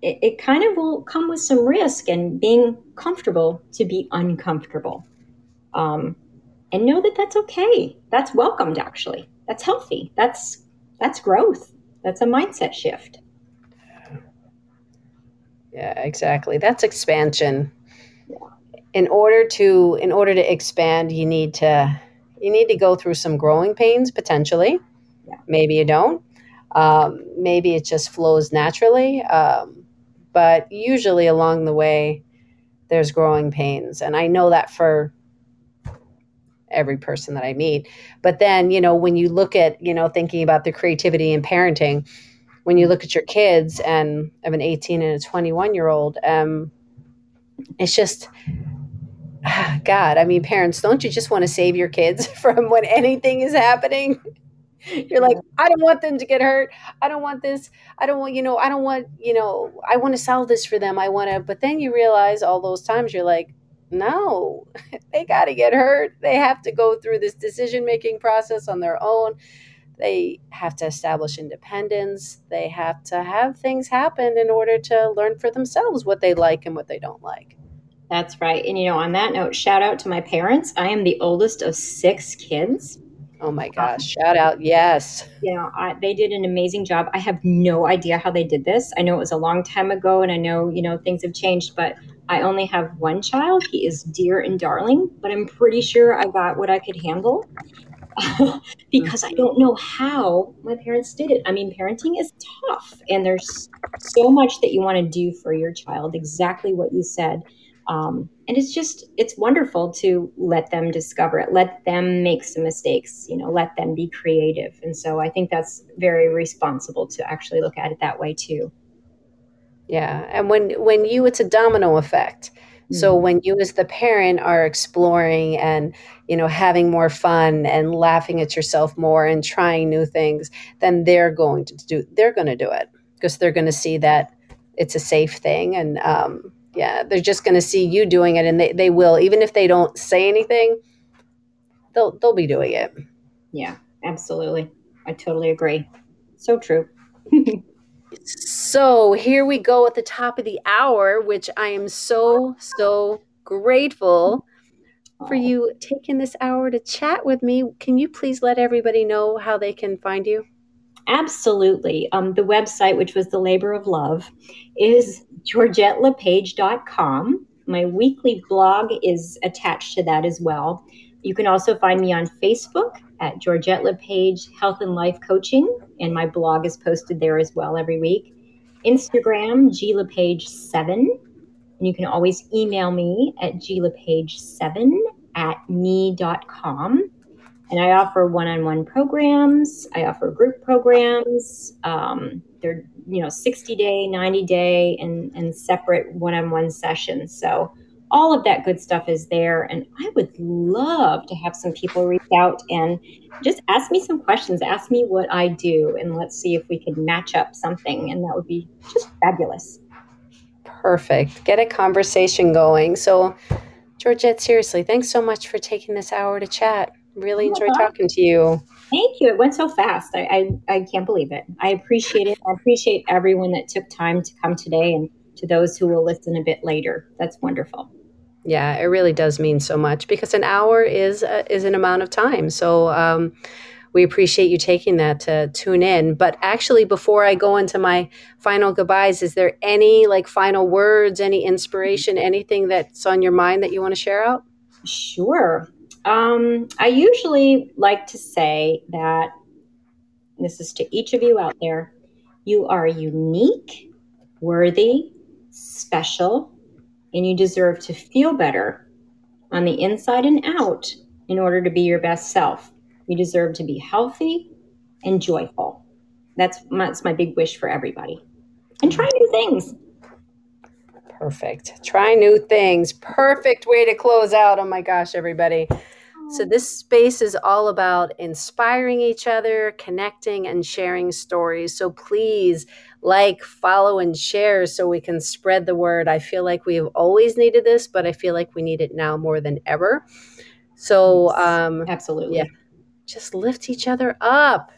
it, it kind of will come with some risk and being comfortable to be uncomfortable. Um, and know that that's okay. That's welcomed. Actually, that's healthy. That's that's growth. That's a mindset shift. Yeah, exactly. That's expansion. Yeah. In order to in order to expand, you need to you need to go through some growing pains potentially. Maybe you don't. Um, maybe it just flows naturally. Um, but usually along the way, there's growing pains, and I know that for every person that I meet. But then, you know, when you look at, you know, thinking about the creativity in parenting, when you look at your kids and of an 18 and a 21 year old, um, it's just, God, I mean, parents, don't you just want to save your kids from when anything is happening? You're like, I don't want them to get hurt. I don't want this. I don't want, you know, I don't want, you know, I want to sell this for them. I want to, but then you realize all those times you're like, no, they got to get hurt. They have to go through this decision making process on their own they have to establish independence. They have to have things happen in order to learn for themselves what they like and what they don't like. That's right. And, you know, on that note, shout out to my parents. I am the oldest of six kids. Oh my gosh, shout out. Yes. You know, I, they did an amazing job. I have no idea how they did this. I know it was a long time ago and I know, you know, things have changed, but I only have one child. He is dear and darling, but I'm pretty sure I got what I could handle because I don't know how my parents did it. I mean, parenting is tough and there's so much that you want to do for your child, exactly what you said. Um, and it's just it's wonderful to let them discover it let them make some mistakes you know let them be creative. And so i think that's very responsible to actually look at it that way too. Yeah and when when you it's a domino effect. So mm-hmm. when you as the parent are exploring and you know having more fun and laughing at yourself more and trying new things then they're going to do they're going to do it because they're going to see that it's a safe thing and um, yeah they're just going to see you doing it and they, they will even if they don't say anything they'll they'll be doing it. Yeah absolutely. I totally agree. So true. So here we go at the top of the hour which i am so so grateful for you taking this hour to chat with me. Can you please let everybody know how they can find you Absolutely. Um, the website, which was the labor of love, is georgettelepage.com. My weekly blog is attached to that as well. You can also find me on Facebook at Georgette LePage Health and Life Coaching, and my blog is posted there as well every week. Instagram, glepage7. And you can always email me at glepage7 at me.com and I offer one-on-one programs. I offer group programs. Um, they're you know 60 day, 90 day, and and separate one-on-one sessions. So all of that good stuff is there, and I would love to have some people reach out and just ask me some questions. Ask me what I do, and let's see if we can match up something, and that would be just fabulous. Perfect. Get a conversation going. So. Georgette, seriously, thanks so much for taking this hour to chat. Really enjoyed talking to you. Thank you. It went so fast. I, I, I can't believe it. I appreciate it. I appreciate everyone that took time to come today and to those who will listen a bit later. That's wonderful. Yeah, it really does mean so much because an hour is a, is an amount of time. So um, we appreciate you taking that to tune in. But actually, before I go into my final goodbyes, is there any like final words, any inspiration, anything that's on your mind that you want to share out? Sure. Um, I usually like to say that this is to each of you out there you are unique, worthy, special, and you deserve to feel better on the inside and out in order to be your best self. You deserve to be healthy and joyful. That's my, that's my big wish for everybody. And try new things. Perfect. Try new things. Perfect way to close out. Oh my gosh, everybody. So, this space is all about inspiring each other, connecting, and sharing stories. So, please like, follow, and share so we can spread the word. I feel like we have always needed this, but I feel like we need it now more than ever. So, um, absolutely. Yeah. Just lift each other up.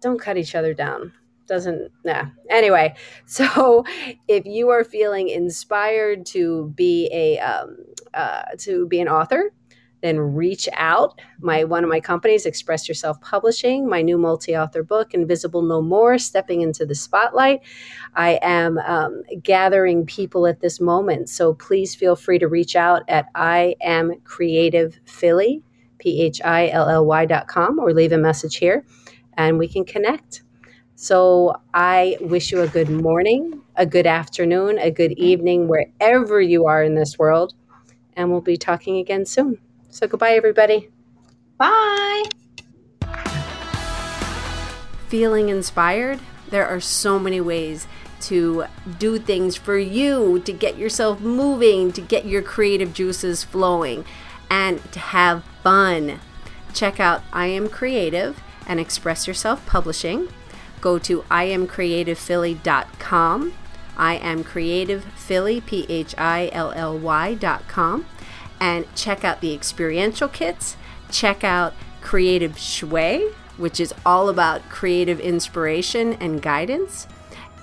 Don't cut each other down doesn't nah anyway so if you are feeling inspired to be a um, uh, to be an author then reach out. My one of my companies, Express Yourself Publishing, my new multi-author book, Invisible No More: Stepping into the Spotlight. I am um, gathering people at this moment, so please feel free to reach out at I am Creative Philly, p h i l l y dot com, or leave a message here, and we can connect. So I wish you a good morning, a good afternoon, a good evening, wherever you are in this world, and we'll be talking again soon. So goodbye, everybody. Bye. Feeling inspired? There are so many ways to do things for you, to get yourself moving, to get your creative juices flowing, and to have fun. Check out I Am Creative and Express Yourself Publishing. Go to iamcreativephilly.com. I am creative Philly, P H I L L Y.com and check out the experiential kits. Check out Creative Shui, which is all about creative inspiration and guidance.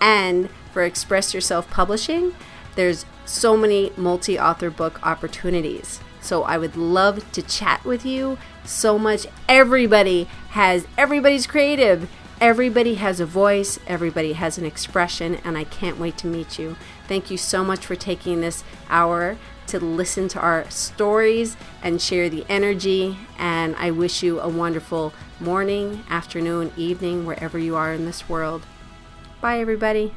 And for Express Yourself Publishing, there's so many multi author book opportunities. So I would love to chat with you so much. Everybody has, everybody's creative. Everybody has a voice, everybody has an expression, and I can't wait to meet you. Thank you so much for taking this hour to listen to our stories and share the energy. And I wish you a wonderful morning, afternoon, evening, wherever you are in this world. Bye, everybody.